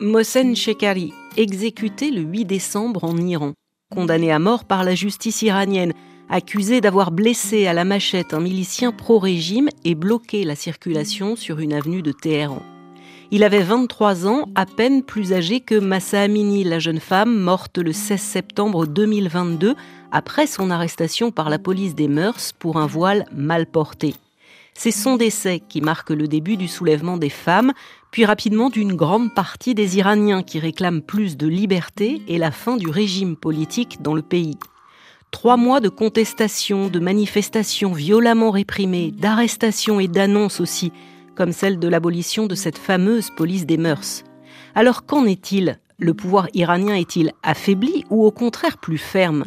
Mohsen Shekhari, exécuté le 8 décembre en Iran, condamné à mort par la justice iranienne, accusé d'avoir blessé à la machette un milicien pro-régime et bloqué la circulation sur une avenue de Téhéran. Il avait 23 ans, à peine plus âgé que Massa Amini, la jeune femme morte le 16 septembre 2022 après son arrestation par la police des mœurs pour un voile mal porté. C'est son décès qui marque le début du soulèvement des femmes, puis rapidement d'une grande partie des Iraniens qui réclament plus de liberté et la fin du régime politique dans le pays. Trois mois de contestation, de manifestations violemment réprimées, d'arrestations et d'annonces aussi, comme celle de l'abolition de cette fameuse police des mœurs. Alors qu'en est-il le pouvoir iranien est-il affaibli ou au contraire plus ferme?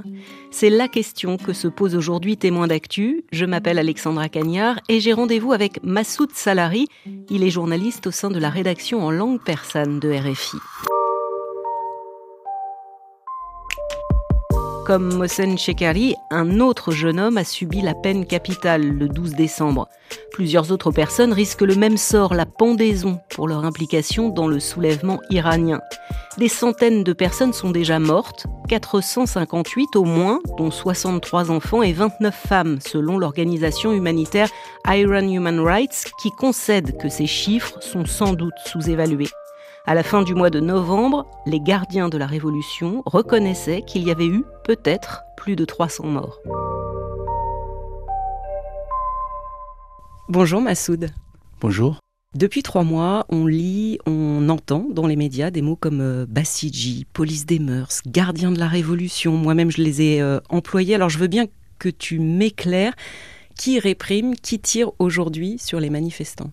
C'est la question que se pose aujourd'hui témoin d'actu. Je m'appelle Alexandra Cagnard et j'ai rendez-vous avec Massoud Salari. Il est journaliste au sein de la rédaction en langue persane de RFI. Comme Mohsen Shekhari, un autre jeune homme a subi la peine capitale le 12 décembre. Plusieurs autres personnes risquent le même sort, la pendaison, pour leur implication dans le soulèvement iranien. Des centaines de personnes sont déjà mortes, 458 au moins, dont 63 enfants et 29 femmes, selon l'organisation humanitaire Iran Human Rights, qui concède que ces chiffres sont sans doute sous-évalués. À la fin du mois de novembre, les gardiens de la Révolution reconnaissaient qu'il y avait eu peut-être plus de 300 morts. Bonjour Massoud. Bonjour. Depuis trois mois, on lit, on entend dans les médias des mots comme euh, Basiji, police des mœurs, gardien de la révolution. Moi-même, je les ai euh, employés. Alors, je veux bien que tu m'éclaires. Qui réprime, qui tire aujourd'hui sur les manifestants?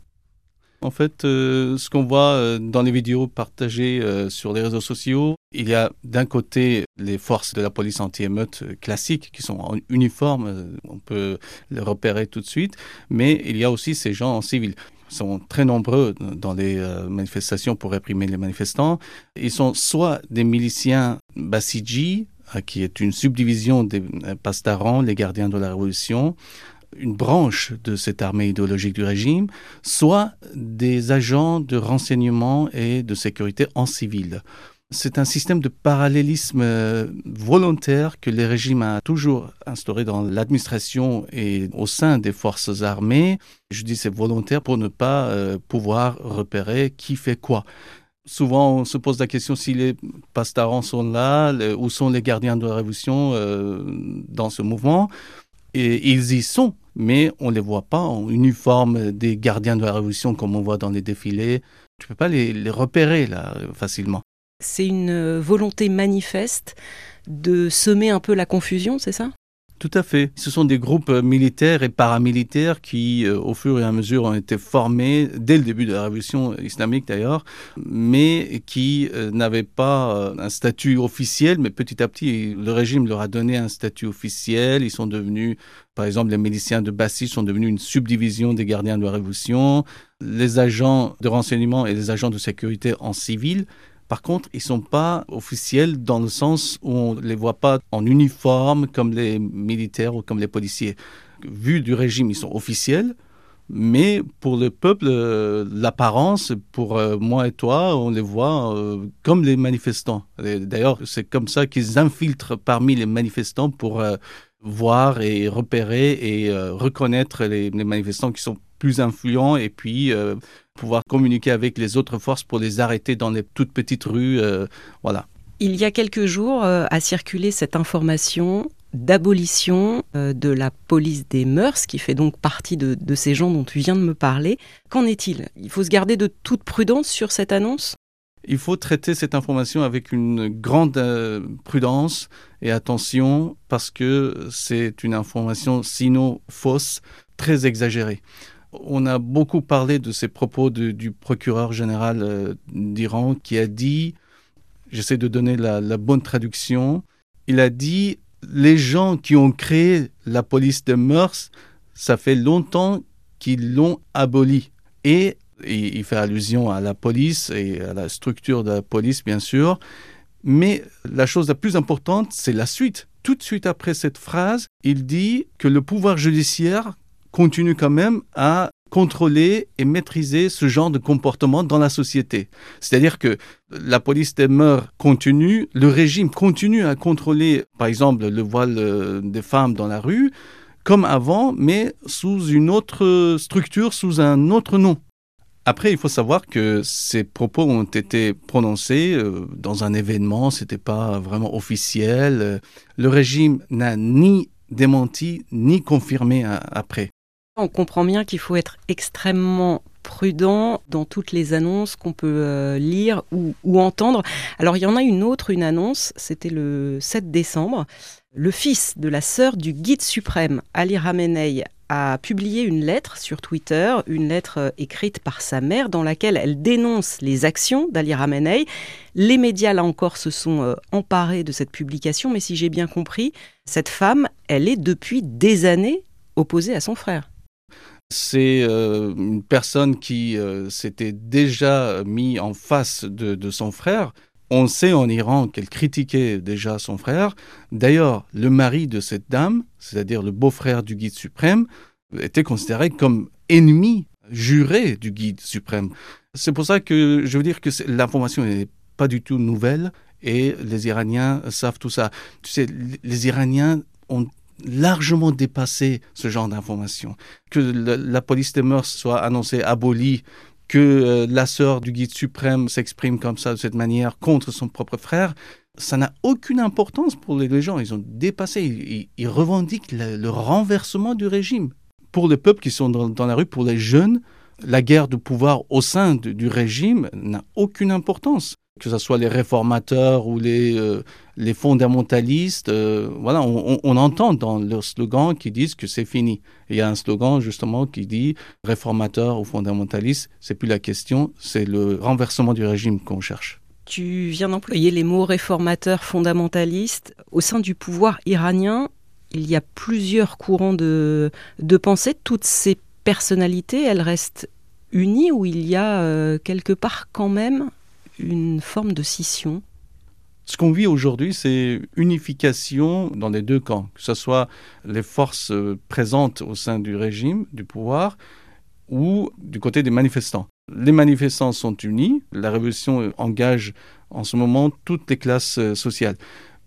En fait, euh, ce qu'on voit euh, dans les vidéos partagées euh, sur les réseaux sociaux, il y a d'un côté les forces de la police anti-émeute classiques qui sont en uniforme, on peut les repérer tout de suite, mais il y a aussi ces gens en civil. Ils sont très nombreux dans les manifestations pour réprimer les manifestants. Ils sont soit des miliciens Basiji, qui est une subdivision des Pastarans, les gardiens de la Révolution, une branche de cette armée idéologique du régime, soit des agents de renseignement et de sécurité en civil. C'est un système de parallélisme euh, volontaire que le régime a toujours instauré dans l'administration et au sein des forces armées. Je dis c'est volontaire pour ne pas euh, pouvoir repérer qui fait quoi. Souvent, on se pose la question si les pastarans sont là, où sont les gardiens de la révolution euh, dans ce mouvement. Et ils y sont, mais on ne les voit pas en uniforme des gardiens de la Révolution comme on voit dans les défilés. Tu ne peux pas les, repérer là facilement. C'est une volonté manifeste de semer un peu la confusion, c'est ça? Tout à fait. Ce sont des groupes militaires et paramilitaires qui, euh, au fur et à mesure, ont été formés dès le début de la révolution islamique d'ailleurs, mais qui euh, n'avaient pas euh, un statut officiel, mais petit à petit, le régime leur a donné un statut officiel. Ils sont devenus, par exemple, les miliciens de Bassi sont devenus une subdivision des gardiens de la révolution. Les agents de renseignement et les agents de sécurité en civil par contre, ils sont pas officiels dans le sens où on les voit pas en uniforme comme les militaires ou comme les policiers. Vu du régime, ils sont officiels, mais pour le peuple, euh, l'apparence, pour euh, moi et toi, on les voit euh, comme les manifestants. D'ailleurs, c'est comme ça qu'ils infiltrent parmi les manifestants pour voir et repérer et reconnaître les, les, manifestants qui sont plus influents et puis pouvoir communiquer avec les autres forces pour les arrêter dans les toutes petites rues. Euh, voilà. Il y a quelques jours euh, a circulé cette information d'abolition euh, de la police des mœurs, qui fait donc partie de, de ces gens dont tu viens de me parler. Qu'en est-il? Il faut se garder de toute prudence sur cette annonce? Il faut traiter cette information avec une grande prudence et attention parce que c'est une information sinon fausse, très exagérée. On a beaucoup parlé de ces propos du procureur général euh, d'Iran qui a dit, j'essaie de donner la, bonne traduction, il a dit, les gens qui ont créé la police de mœurs, ça fait longtemps qu'ils l'ont abolie. Et, et il fait allusion à la police et à la structure de la police, bien sûr. Mais la chose la plus importante, c'est la suite. Tout de suite après cette phrase, il dit que le pouvoir judiciaire continue quand même à contrôler et maîtriser ce genre de comportement dans la société. C'est-à-dire que la police des mœurs continue, le régime continue à contrôler, par exemple, le voile euh, des femmes dans la rue, comme avant, mais sous une autre structure, sous un autre nom. Après, il faut savoir que ces propos ont été prononcés euh, dans un événement, c'était pas vraiment officiel. Le régime n'a ni démenti ni confirmé après. On comprend bien qu'il faut être extrêmement prudent dans toutes les annonces qu'on peut euh, lire ou, entendre. Alors il y en a une autre, une annonce, c'était le 7 décembre. Le fils de la sœur du guide suprême, Ali Ramenei, a publié une lettre sur Twitter, une lettre euh, écrite par sa mère dans laquelle elle dénonce les actions d'Ali Ramenei. Les médias, là encore, se sont euh, emparés de cette publication, mais si j'ai bien compris, cette femme, elle est depuis des années opposée à son frère. C'est euh, une personne qui s'était déjà mis en face de, son frère. On sait en Iran qu'elle critiquait déjà son frère. D'ailleurs, le mari de cette dame, c'est-à-dire le beau-frère du guide suprême, était considéré comme ennemi juré du guide suprême. C'est pour ça que je veux dire que l'information n'est pas du tout nouvelle et les Iraniens savent tout ça. Tu sais, les Iraniens ont largement dépassé ce genre d'informations. Que la, police des mœurs soit annoncée abolie que euh, la sœur du guide suprême s'exprime comme ça, de cette manière, contre son propre frère, ça n'a aucune importance pour les gens. Ils ont dépassé, ils, revendiquent le, renversement du régime. Pour les peuples qui sont dans, la rue, pour les jeunes, la guerre de pouvoir au sein du régime n'a aucune importance. Que ce soit les réformateurs ou les, euh, les fondamentalistes, euh, voilà, on, entend dans leurs slogans qui disent que c'est fini. il y a un slogan justement qui dit réformateur ou fondamentaliste, c'est plus la question, c'est le renversement du régime qu'on cherche. Tu viens d'employer les mots réformateur, fondamentaliste. Au sein du pouvoir iranien, il y a plusieurs courants de, pensée. Toutes ces personnalités, elles restent unies ou il y a euh, quelque part quand même une forme de scission? Ce qu'on vit aujourd'hui, c'est unification dans les deux camps, que ce soit les forces euh, présentes au sein du régime, du pouvoir, ou du côté des manifestants. Les manifestants sont unis, la révolution engage en ce moment toutes les classes euh, sociales.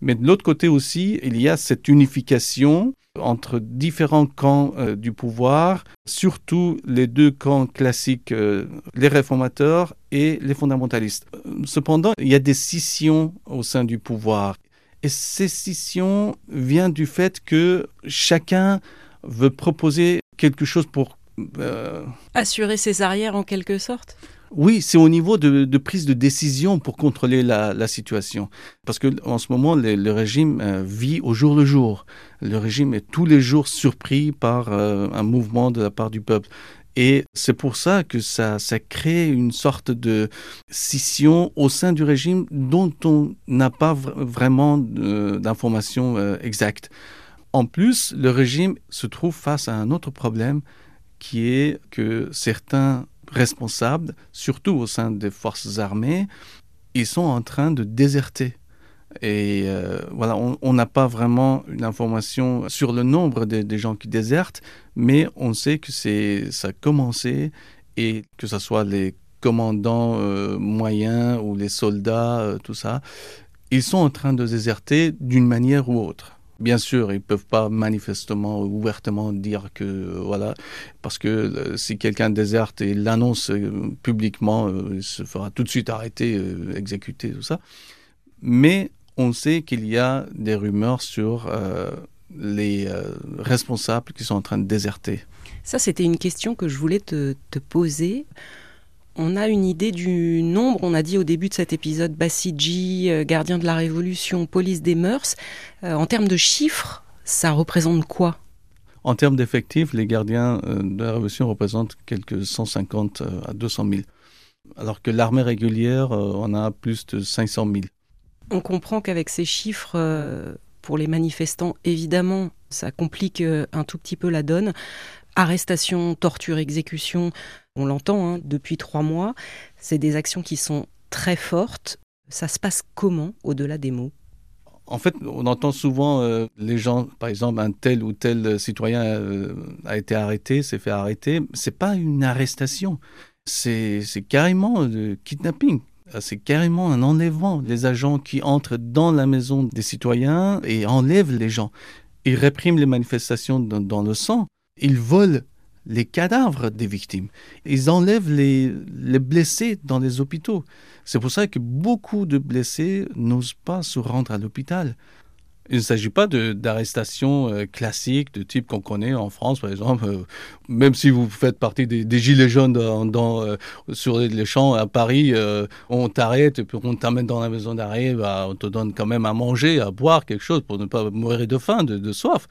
Mais de l'autre côté aussi, il y a cette unification entre différents camps euh, du pouvoir, surtout les deux camps classiques, euh, les réformateurs et les fondamentalistes. Cependant, il y a des scissions au sein du pouvoir. Et ces scissions viennent du fait que chacun veut proposer quelque chose pour... Euh, Assurer ses arrières en quelque sorte? Oui, c'est au niveau de, prise de décision pour contrôler la, situation. Parce que en ce moment, le, régime euh, vit au jour le jour. Le régime est tous les jours surpris par euh, un mouvement de la part du peuple. Et c'est pour ça que ça, ça crée une sorte de scission au sein du régime dont on n'a pas vraiment d'informations euh, exactes. En plus, le régime se trouve face à un autre problème qui est que certains responsables, surtout au sein des forces armées, ils sont en train de déserter. Et euh, voilà, on n'a pas vraiment une information sur le nombre des gens qui désertent, mais on sait que ça a commencé et que ce soit les commandants euh, moyens ou les soldats, euh, tout ça, ils sont en train de déserter d'une manière ou autre. Bien sûr, ils ne peuvent pas manifestement ou ouvertement dire que euh, voilà, parce que euh, si quelqu'un déserte et l'annonce euh, publiquement, il se fera tout de suite arrêter, exécuter, tout ça. Mais on sait qu'il y a des rumeurs sur les responsables qui sont en train de déserter. Ça, c'était une question que je voulais te, te poser. On a une idée du nombre, on a dit au début de cet épisode Bassidji, euh, gardien de la Révolution, police des mœurs. Euh, en termes de chiffres, ça représente quoi? En termes d'effectifs, les gardiens euh, de la Révolution représentent quelques 150 à 200 000. Alors que l'armée régulière, on a plus de 500 000. On comprend qu'avec ces chiffres, pour les manifestants, évidemment, ça complique un tout petit peu la donne. Arrestation, torture, exécution, on l'entend hein, depuis trois mois. C'est des actions qui sont très fortes. Ça se passe comment au-delà des mots? En fait, on entend souvent euh, les gens, par exemple, un tel ou tel citoyen euh, a été arrêté, s'est fait arrêter. C'est pas une arrestation, c'est carrément le kidnapping. C'est carrément un enlèvement. Les agents qui entrent dans la maison des citoyens et enlèvent les gens. Ils répriment les manifestations dans le sang. Ils volent les cadavres des victimes. Ils enlèvent les, les blessés dans les hôpitaux. C'est pour ça que beaucoup de blessés n'osent pas se rendre à l'hôpital. Il ne s'agit pas d'arrestations euh, classiques de type qu'on connaît en France, par exemple. Euh, même si vous faites partie des, gilets jaunes euh, sur les champs à Paris, on t'arrête et puis on t'amène dans la maison d'arrêt, bah, on te donne quand même à manger, à boire quelque chose pour ne pas mourir de faim, de, de soif.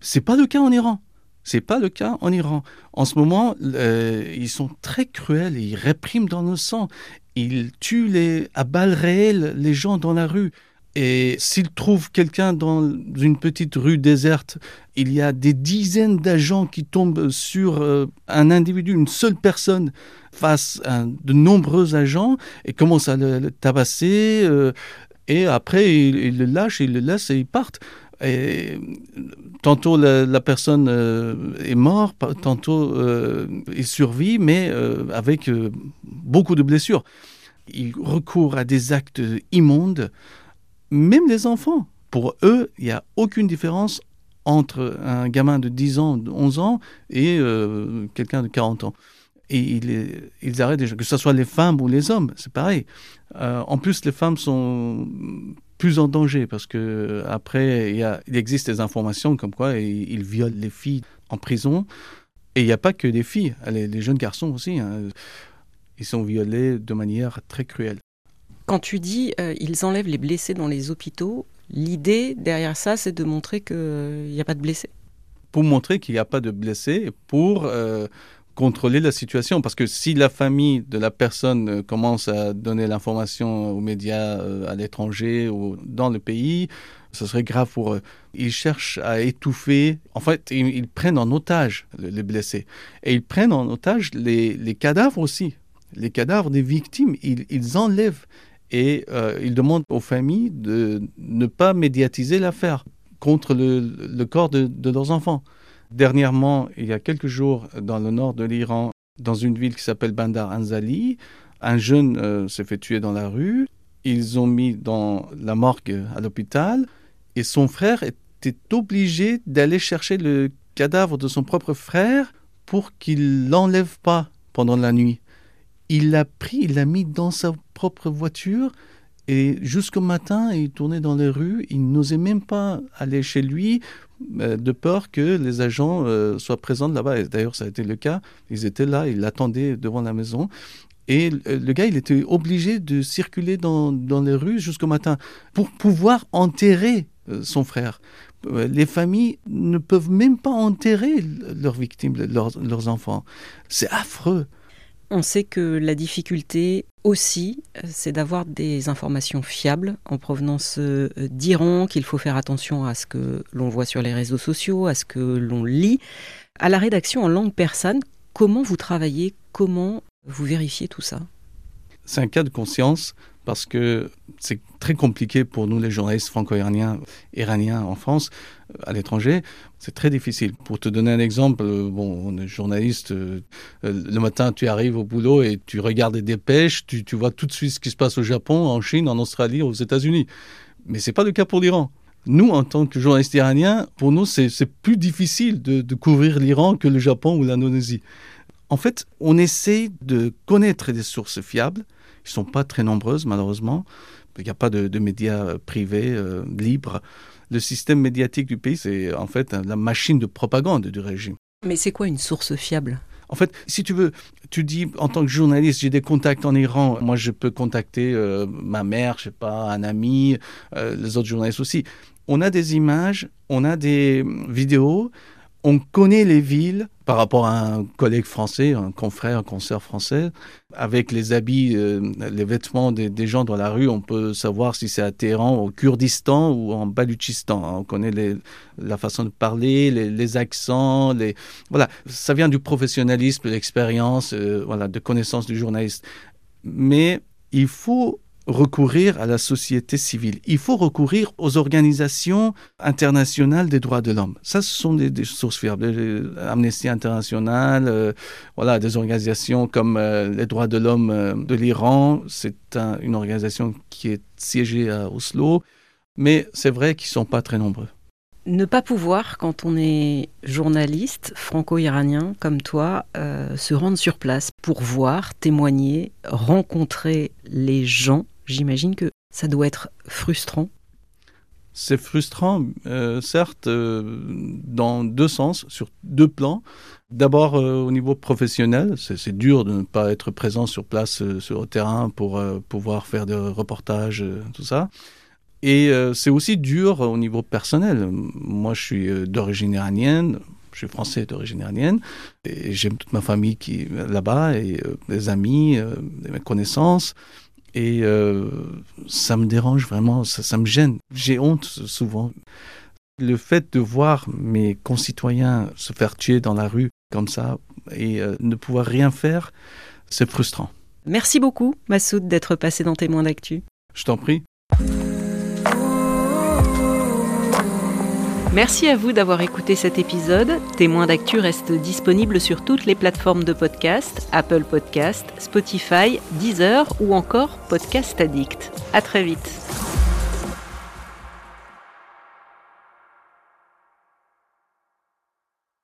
C'est pas le cas en Iran. C'est pas le cas en Iran. En ce moment, ils sont très cruels, ils répriment dans le sang, ils tuent les, à balles réelles les gens dans la rue. Et s'ils trouvent quelqu'un dans une petite rue déserte, il y a des dizaines d'agents qui tombent sur euh, un individu, une seule personne, face à de nombreux agents, et commencent à le, tabasser. Euh, et après, ils, le lâchent, ils le laissent et ils partent. Et tantôt la, personne euh, est morte, tantôt il survit, mais avec beaucoup de blessures. Il recourt à des actes immondes même les enfants, pour eux, il n'y a aucune différence entre un gamin de 10 ans, 11 ans et euh, quelqu'un de 40 ans. Et ils, ils arrêtent déjà, que ce soit les femmes ou les hommes, c'est pareil. Euh, en plus, les femmes sont plus en danger parce que après, il, y a, il existe des informations comme quoi ils, violent les filles en prison. Et il n'y a pas que des filles, les, jeunes garçons aussi. Hein. ils sont violés de manière très cruelle. Quand tu dis euh, ils enlèvent les blessés dans les hôpitaux, l'idée derrière ça, c'est de montrer qu'il n'y a pas de blessés? Pour montrer qu'il n'y a pas de blessés, pour euh, contrôler la situation. Parce que si la famille de la personne euh, commence à donner l'information aux médias à l'étranger ou dans le pays, ce serait grave pour eux. Ils cherchent à étouffer. En fait, ils, prennent en otage les blessés. Et ils prennent en otage les, cadavres aussi. Les cadavres des victimes, ils, ils enlèvent et euh, il demande aux familles de ne pas médiatiser l'affaire contre le, corps de, leurs enfants. Dernièrement, il y a quelques jours, dans le nord de l'Iran, dans une ville qui s'appelle Bandar Anzali, un jeune euh, s'est fait tuer dans la rue. Ils ont mis dans la morgue à l'hôpital et son frère était obligé d'aller chercher le cadavre de son propre frère pour qu'il l'enlève pas pendant la nuit il l'a pris, il l'a mis dans sa propre voiture et jusqu'au matin, il tournait dans les rues. Il n'osait même pas aller chez lui de peur que les agents euh, soient présents là-bas. D'ailleurs, ça a été le cas. Ils étaient là, ils l'attendaient devant la maison. Et le gars, il était obligé de circuler dans, les rues jusqu'au matin pour pouvoir enterrer euh, son frère. Les familles ne peuvent même pas enterrer leurs victimes, leurs enfants. C'est affreux. On sait que la difficulté aussi, c'est d'avoir des informations fiables en provenance euh, d'Iran, qu'il faut faire attention à ce que l'on voit sur les réseaux sociaux, à ce que l'on lit. À la rédaction en langue persane, comment vous travaillez? Comment vous vérifiez tout ça? C'est un cas de conscience parce que c'est très compliqué pour nous, les journalistes franco-iraniens, iraniens en France, à l'étranger. C'est très difficile. Pour te donner un exemple, euh, bon, on est journaliste, euh, euh, le matin, tu arrives au boulot et tu regardes des dépêches, tu, tu vois tout de suite ce qui se passe au Japon, en Chine, en Australie, aux États-Unis. Mais ce n'est pas le cas pour l'Iran. Nous, en tant que journalistes iraniens, pour nous, c'est plus difficile de, de couvrir l'Iran que le Japon ou l'Indonésie. En fait, on essaie de connaître des sources fiables, ne sont pas très nombreuses, malheureusement. Il n'y a pas de, médias euh, privés euh, libres. Le système médiatique du pays, c'est en fait la machine de propagande du régime. Mais c'est quoi une source fiable? En fait, si tu veux, tu dis en tant que journaliste, j'ai des contacts en Iran. Moi, je peux contacter euh, ma mère, je sais pas, un ami, les autres journalistes aussi. On a des images, on a des vidéos, on connaît les villes par rapport à un collègue français, un confrère, un consoeur français. Avec les habits, euh, les vêtements des, gens dans la rue, on peut savoir si c'est à Téhéran, au Kurdistan ou en Baluchistan. On connaît la façon de parler, les, accents. Voilà, ça vient du professionnalisme, de l'expérience, euh, voilà, de connaissance du journaliste. Mais il faut recourir à la société civile. Il faut recourir aux organisations internationales des droits de l'homme. Ça, ce sont des, sources fiables. Amnesty International, euh, voilà, des organisations comme euh, les droits de l'homme euh, de l'Iran. C'est une organisation qui est siégée à Oslo. Mais c'est vrai qu'ils ne sont pas très nombreux. Ne pas pouvoir, quand on est journaliste franco-iranien comme toi, se rendre sur place pour voir, témoigner, rencontrer les gens J'imagine que ça doit être frustrant. C'est frustrant, euh, certes, euh, dans deux sens, sur deux plans. D'abord, euh, au niveau professionnel, c'est dur de ne pas être présent sur place, sur le terrain, pour pouvoir faire des reportages, tout ça. Et c'est aussi dur au niveau personnel. Moi, je suis d'origine iranienne, je suis français d'origine iranienne, et j'aime toute ma famille qui là-bas, et mes amis, mes connaissances. Et euh, ça me dérange vraiment, ça, me gêne. J'ai honte souvent. Le fait de voir mes concitoyens se faire tuer dans la rue comme ça et euh, ne pouvoir rien faire, c'est frustrant. Merci beaucoup, Massoud, d'être passé dans Témoins d'actu. Je t'en prie. Merci à vous d'avoir écouté cet épisode. Témoins d'actu reste disponible sur toutes les plateformes de podcast, Apple Podcast, Spotify, Deezer ou encore Podcast Addict. À très vite.